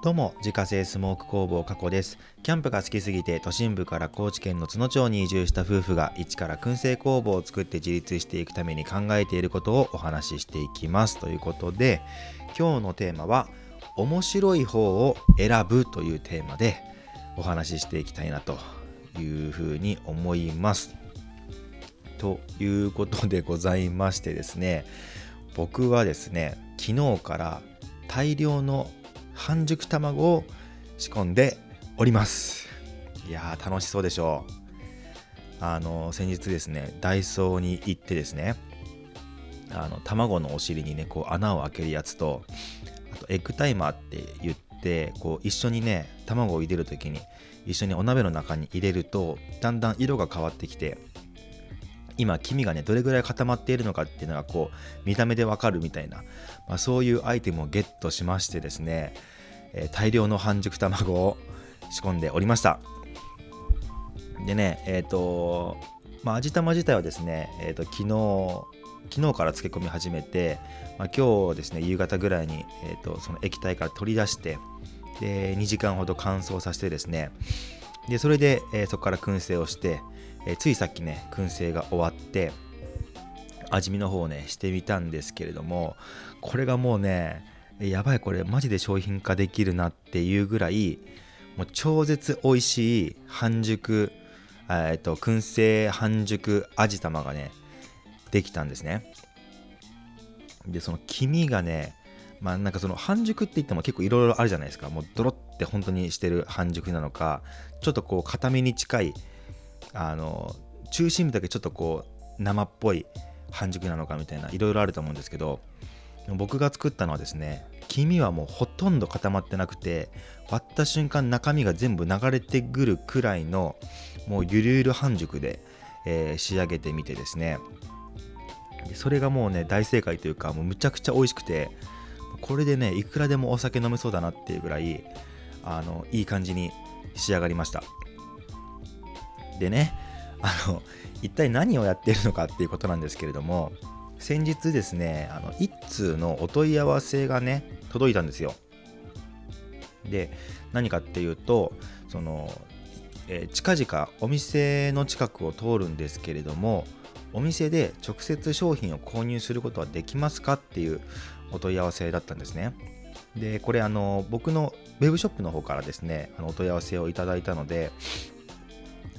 どうも、自家製スモーク工房加古です。キャンプが好きすぎて都心部から高知県の津野町に移住した夫婦が一から燻製工房を作って自立していくために考えていることをお話ししていきます。ということで、今日のテーマは、面白い方を選ぶというテーマでお話ししていきたいなというふうに思います。ということでございましてですね、僕はですね、昨日から大量の半熟卵を仕込んでおります。いやー楽しそうでしょう。あの先日ですねダイソーに行ってですねあの卵のお尻にねこう穴を開けるやつとあとエッグタイマーって言ってこう一緒にね卵を入れる時に一緒にお鍋の中に入れるとだんだん色が変わってきて今黄身がねどれぐらい固まっているのかっていうのがこう見た目でわかるみたいな、まあ、そういうアイテムをゲットしましてですね、えー、大量の半熟卵を仕込んでおりました。でねえっ、ー、とまあ味玉自体はですね、えーと、昨日昨日から漬け込み始めて、まあ、今日ですね夕方ぐらいに、えーとその液体から取り出してで2時間ほど乾燥させてですねでそれで、えー、そこから燻製をしてえー、ついさっきね燻製が終わって味見の方をねしてみたんですけれどもこれがもうねやばいこれマジで商品化できるなっていうぐらいもう超絶美味しい半熟えっと燻製半熟味玉がねできたんですね。でその黄身がねまあなんかその半熟って言っても結構いろいろあるじゃないですか。もうドロって本当にしてる半熟なのかちょっとこう固めに近いあの中心部だけちょっとこう生っぽい半熟なのかみたいないろいろあると思うんですけど僕が作ったのはですね黄身はもうほとんど固まってなくて割った瞬間中身が全部流れてくるくらいのもうゆるゆる半熟で、えー、仕上げてみてですね。それがもうね大正解というかもうむちゃくちゃ美味しくてこれでねいくらでもお酒飲めそうだなっていうぐらいあのいい感じに仕上がりました。でね あの一体何をやっているのかっていうことなんですけれども先日ですねあの一通のお問い合わせがね届いたんですよ。で何かっていうとその、えー、近々お店の近くを通るんですけれどもお店で直接商品を購入することはできますかっていうお問い合わせだったんですね。でこれあの僕のウェブショップの方からですねあのお問い合わせをいただいたので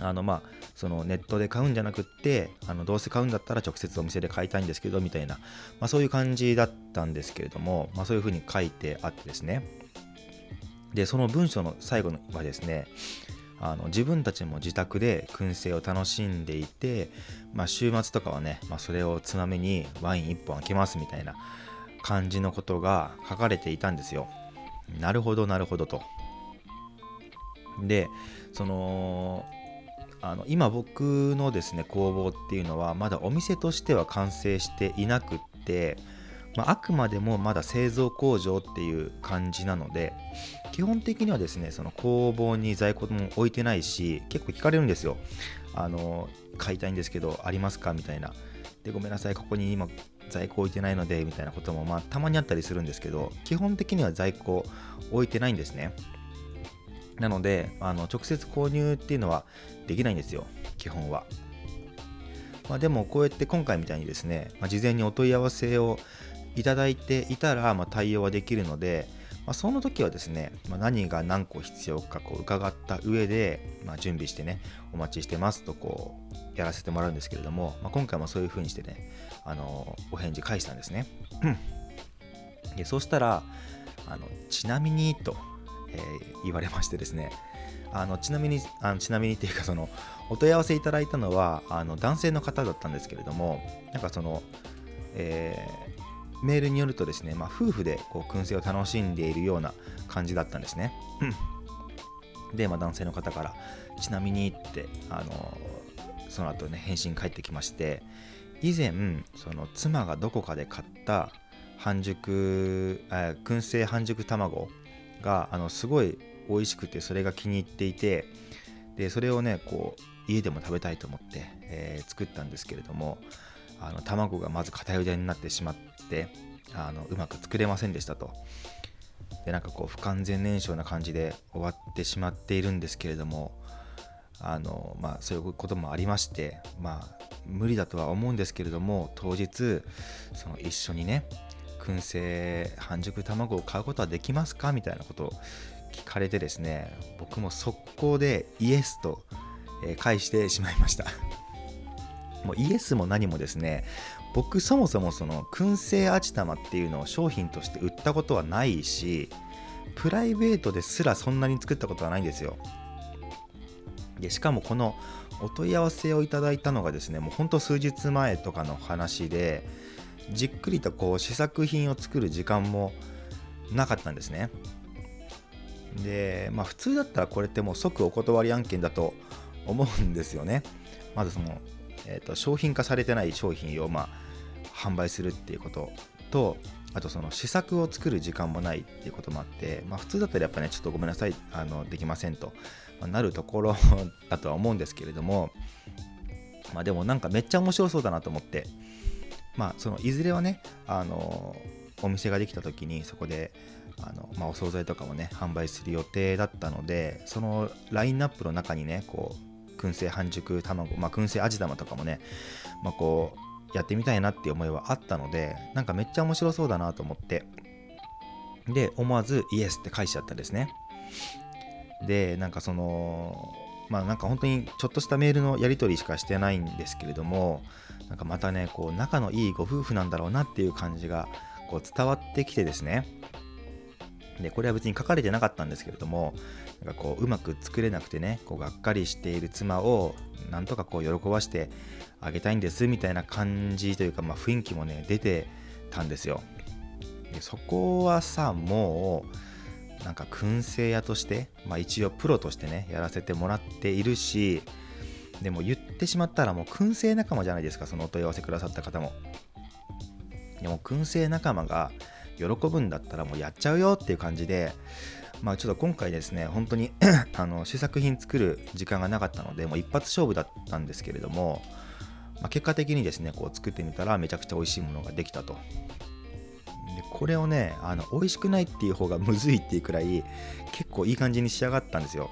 あのまあそのネットで買うんじゃなくってあのどうせ買うんだったら直接お店で買いたいんですけどみたいな、まあ、そういう感じだったんですけれども、まあ、そういうふうに書いてあってですねでその文章の最後はですねあの自分たちも自宅で燻製を楽しんでいて、まあ、週末とかはね、まあ、それをつまみにワイン1本開けますみたいな感じのことが書かれていたんですよ。なるほどなるほどと。でそのあの今僕のですね工房っていうのはまだお店としては完成していなくって、まあ、あくまでもまだ製造工場っていう感じなので基本的にはですねその工房に在庫も置いてないし結構聞かれるんですよ。あの買いたいんですけどありますかみたいな。でごめんなさいここに今在庫置いてないのでみたいなこともまあたまにあったりするんですけど基本的には在庫置いてないんですね。なので、あの直接購入っていうのはできないんですよ、基本は。まあ、でも、こうやって今回みたいにですね、まあ、事前にお問い合わせをいただいていたら、まあ、対応はできるので、まあ、その時はですね、まあ、何が何個必要かこう伺った上で、ま、準備してね、お待ちしてますとこうやらせてもらうんですけれども、ま、今回もそういう風にしてね、あのお返事返したんですね。でそうしたらあの、ちなみにとえー、言われましてですね。あのちなみにあのちなみにっていうかそのお問い合わせいただいたのはあの男性の方だったんですけれどもなんかその、えー、メールによるとですね、まあ、夫婦でこう燻製を楽しんでいるような感じだったんですね。で、まあ、男性の方からちなみにってあのその後ね返信返ってきまして以前その妻がどこかで買った半熟、え燻製半熟卵があのすごい美味しくてそれが気に入っていてでそれをねこう家でも食べたいと思って、えー、作ったんですけれどもあの卵がまず片茹でになってしまってあのうまく作れませんでしたと。でなんかこう不完全燃焼な感じで終わってしまっているんですけれどもあのまあそういうこともありましてまあ無理だとは思うんですけれども当日その一緒にね燻製半熟卵を買うことはできますか？みたいなことを聞かれてですね僕も速攻でイエスと返してしまいました。もうイエスも何もですね僕そもそもその燻製味玉っていうのを商品として売ったことはないしプライベートですらそんなに作ったことはないんですよ。でしかもこのお問い合わせをいただいたのがですねもうほんと数日前とかの話でじっくりとこう試作品を作る時間もなかったんですね。でまあ普通だったらこれってもう即お断り案件だと思うんですよね。まずその、えーと、商品化されてない商品をまあ販売するっていうこととあとその試作を作る時間もないっていうこともあって、まあ、普通だったらやっぱねちょっとごめんなさいあのできませんと、ま、なるところ だとは思うんですけれどもまあでもなんかめっちゃ面白そうだなと思ってまあそのいずれはねあのお店ができた時にそこであの、まあ、お惣菜とかもね販売する予定だったのでそのラインナップの中にねこう燻製半熟卵、まあ、燻製味玉とかもね、まあ、こうやってみたいなっていう思いはあったのでなんかめっちゃ面白そうだなと思ってで思わずイエスって返しちゃったんですね。でなんかそのまあなんか本当にちょっとしたメールのやり取りしかしてないんですけれどもなんかまたねこう仲のいいご夫婦なんだろうなっていう感じがこう伝わってきてですね。でこれは別に書かれてなかったんですけれどもなんかこううまく作れなくてねこうがっかりしている妻をなんとかこう喜ばしてあげたいんですみたいな感じというか、まあ、雰囲気もね出てたんですよ。でそこはさもうなんか燻製屋として、まあ、一応プロとしてねやらせてもらっているしでも言ってしまったらもう燻製仲間じゃないですかそのお問い合わせくださった方も。でも燻製仲間が喜ぶんだったらもうやっちゃうよっていう感じでまあちょっと今回ですね本当に あの試作品作る時間がなかったのでもう一発勝負だったんですけれども、まあ、結果的にですねこう作ってみたらめちゃくちゃ美味しいものができたと。でこれをねあの美味しくないっていう方がむずいっていうくらい結構いい感じに仕上がったんですよ。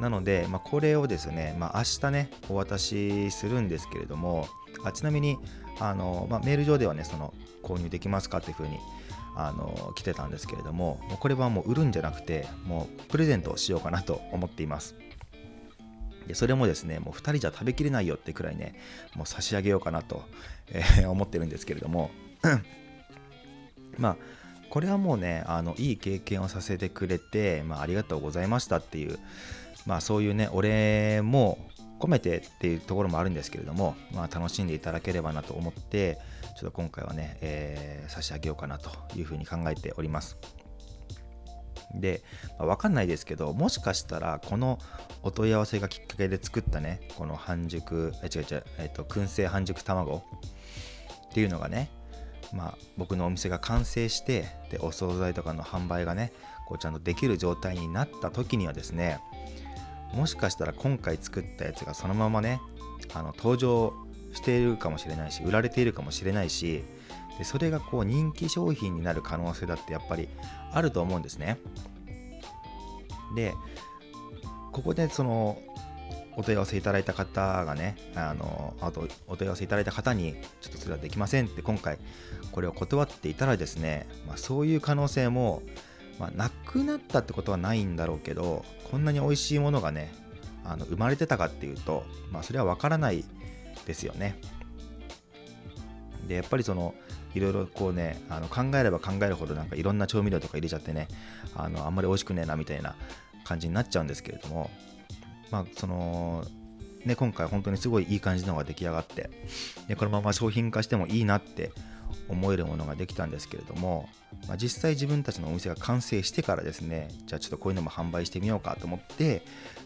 なので、まあ、これをですね、まあ、明日ねお渡しするんですけれどもあちなみにあの、まあ、メール上ではねその購入できますかっていうふうにあの来てたんですけれどもこれはもう売るんじゃなくてもうプレゼントをしようかなと思っています。でそれもですねもう2人じゃ食べきれないよってくらいねもう差し上げようかなと、えー、思ってるんですけれどもまあこれはもうねあのいい経験をさせてくれて、まあ、ありがとうございましたっていうまあそういうねお礼も込めてっていうところもあるんですけれども、まあ、楽しんでいただければなと思ってちょっと今回はね、えー、差し上げようかなというふうに考えております。で、まあ、分かんないですけどもしかしたらこのお問い合わせがきっかけで作ったねこの半熟え違う違う、えーと、燻製半熟卵っていうのがねまあ、僕のお店が完成してでお惣菜とかの販売がねこうちゃんとできる状態になった時にはですねもしかしたら今回作ったやつがそのままねあの登場しているかもしれないし売られているかもしれないしでそれがこう人気商品になる可能性だってやっぱりあると思うんですね。でここでそのお問い合わせいただいた方がねあのあとお問い合わせいただいた方にちょっとそれはできませんって今回これを断っていたらですね、まあ、そういう可能性もまあ、なくなったってことはないんだろうけどこんなに美味しいものがねあの生まれてたかっていうと、まあ、それは分からないですよね。でやっぱりそのいろいろこうねあの考えれば考えるほどなんかいろんな調味料とか入れちゃってねあのあんまり美味しくねえなみたいな感じになっちゃうんですけれどもまあそのね今回本当にすごいいい感じのが出来上がってでこのまま商品化してもいいなって思えるものができたんですけれども、まあ、実際自分たちのお店が完成してからですねじゃあちょっとこういうのも販売してみようかと思って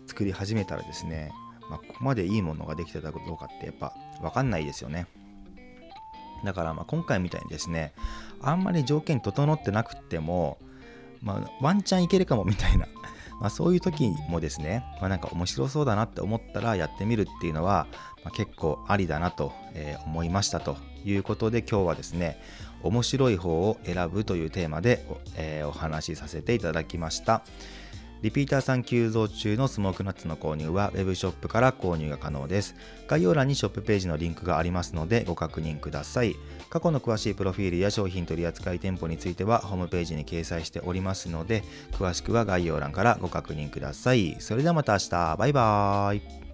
作り始めたらですね、まあ、ここまでいいものができてたかどうかってやっぱ分かんないですよね。だからまあ今回みたいにですねあんまり条件整ってなくっても、まあ、ワンチャンいけるかもみたいなまあ、そういう時もですね、まあ、なんか面白そうだなって思ったらやってみるっていうのは、まあ、結構ありだなと、え思いましたということで今日はですね面白い方を選ぶというテーマでお,、えーお話しさせていただきました。リピーターさん急増中のスモークナッツの購入は Web ショップから購入が可能です。概要欄にショップページのリンクがありますのでご確認ください。過去の詳しいプロフィールや商品取扱店舗についてはホームページに掲載しておりますので詳しくは概要欄からご確認ください。それではまた明日。バイバーイ。